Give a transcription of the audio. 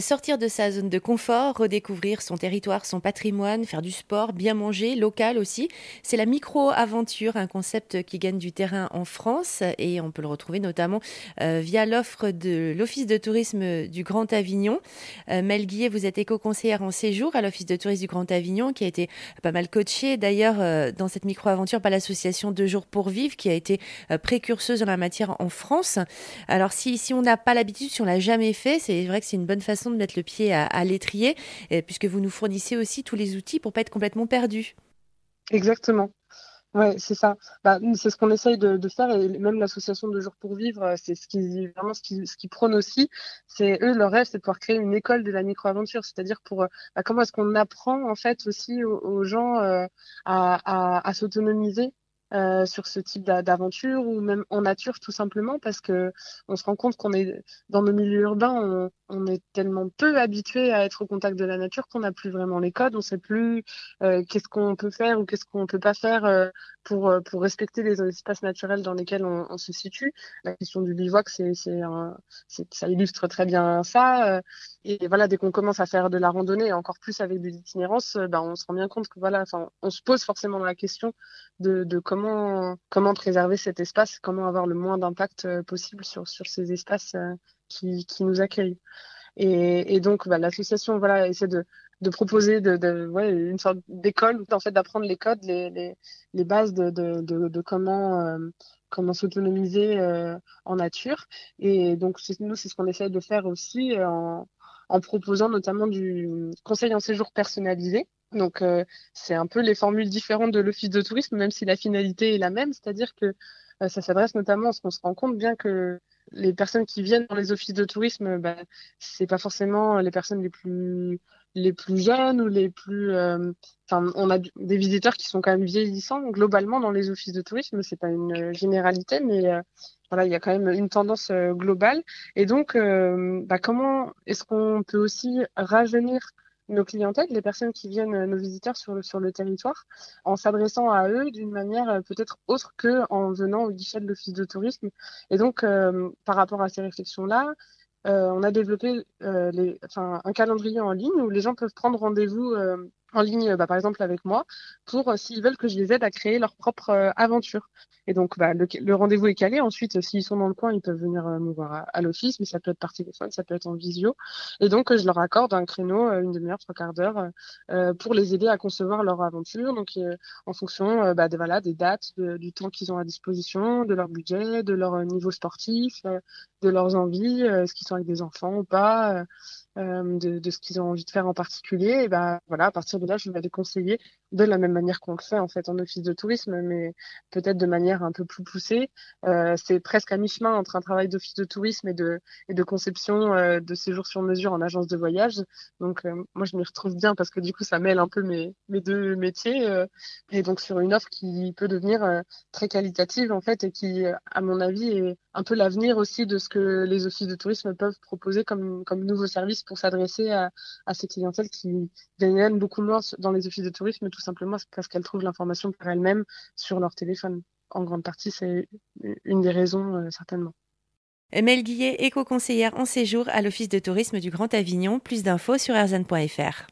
Sortir de sa zone de confort, redécouvrir son territoire, son patrimoine, faire du sport, bien manger, local aussi, c'est la micro-aventure, un concept qui gagne du terrain en France et on peut le retrouver notamment euh, via l'offre de l'Office de tourisme du Grand Avignon. Euh, Mel Guillet, vous êtes éco-conseillère en séjour à l'Office de tourisme du Grand Avignon qui a été pas mal coachée d'ailleurs euh, dans cette micro-aventure par l'association Deux jours pour vivre qui a été précurseuse en la matière en France. Alors si, si on n'a pas l'habitude, si on l'a jamais fait, c'est vrai que c'est une bonne façon de mettre le pied à, l'étrier, euh, puisque vous nous fournissez aussi tous les outils pour pas être complètement perdu. Exactement. Ouais, c'est ça. Bah, c'est ce qu'on essaye de, faire et même l'association de jours pour vivre, euh, c'est ce qui vraiment ce qui, ce qui prône aussi. C'est eux leur rêve, c'est de pouvoir créer une école de la micro-aventure, c'est-à-dire pour euh, bah, comment est-ce qu'on apprend en fait aussi aux, gens à s'autonomiser euh, sur ce type d'aventure ou même en nature tout simplement parce que on se rend compte qu'on est dans nos milieux urbains, on, est tellement peu habitué à être au contact de la nature qu'on n'a plus vraiment les codes, on sait plus euh, qu'est-ce qu'on peut faire ou qu'est-ce qu'on peut pas faire euh, pour pour respecter les espaces naturels dans lesquels on, on se situe. La question du bivouac, c'est c'est ça illustre très bien ça. et voilà, dès qu'on commence à faire de la randonnée, encore plus avec des itinérances, ben on se rend bien compte que voilà, enfin on se pose forcément la question de, de comment comment, préserver cet espace, comment avoir le moins d'impact euh, possible sur, ces espaces euh, qui, nous accueillent. Et, donc, bah, l'association voilà, essaie de, proposer une sorte d'école, en fait, d'apprendre les codes, les, bases de, euh, comment s'autonomiser en nature. Et donc, nous, c'est ce qu'on essaie de faire aussi en proposant notamment du conseil en séjour personnalisé. Donc, euh, c'est un peu les formules différentes de l'office de tourisme, même si la finalité est la même, c'est-à-dire que euh, ça s'adresse notamment à ce qu'on se rend compte bien que les personnes qui viennent dans les offices de tourisme, bah, c'est pas forcément les personnes les plus les plus jeunes ou les plus. Euh, on a des visiteurs qui sont quand même vieillissants globalement dans les offices de tourisme. C'est pas une généralité, mais voilà, il y a quand même une tendance globale. Et donc, bah, comment est-ce qu'on peut aussi rajeunir nos clientèles, les personnes qui viennent, nos visiteurs sur le, sur le territoire, en s'adressant à eux d'une manière peut-être autre que en venant au guichet de l'office de tourisme. Et donc, par rapport à ces réflexions-là, euh, on a développé euh, un calendrier en ligne où les gens peuvent prendre rendez-vous euh, en ligne, bah, par exemple avec moi, pour euh, s'ils veulent que je les aide à créer leur propre euh, aventure. Et donc, bah, le, rendez-vous est calé. Ensuite, s'ils sont dans le coin, ils peuvent venir euh, me voir à, l'office, mais ça peut être par téléphone, ça peut être en visio. Et donc, je leur accorde un créneau, une demi-heure, trois quarts d'heure, pour les aider à concevoir leur aventure. Donc, en fonction bah, des, dates, du temps qu'ils ont à disposition, de leur budget, de leur niveau sportif, de leurs envies, est-ce qu'ils sont avec des enfants ou pas. Euh, de, de, ce qu'ils ont envie de faire en particulier, et ben voilà, à partir de là, je vais les conseiller de la même manière qu'on le fait en fait en office de tourisme, mais peut-être de manière un peu plus poussée. Euh, c'est presque à mi-chemin entre un travail d'office de tourisme et de, et de conception euh, de séjour sur mesure en agence de voyage. Donc euh, moi, je m'y retrouve bien parce que du coup, ça mêle un peu mes, mes deux métiers euh, et donc sur une offre qui peut devenir très qualitative en fait et qui, à mon avis, est un peu l'avenir aussi de ce que les offices de tourisme peuvent proposer comme, comme nouveau service pour s'adresser à, à ces clientèles qui viennent beaucoup moins dans les offices de tourisme, tout simplement parce qu'elles trouvent l'information par elles-mêmes sur leur téléphone. En grande partie, c'est une des raisons, euh, certainement. Mel Guillet, éco-conseillère en séjour à l'Office de tourisme du Grand Avignon. Plus d'infos sur erzan.fr.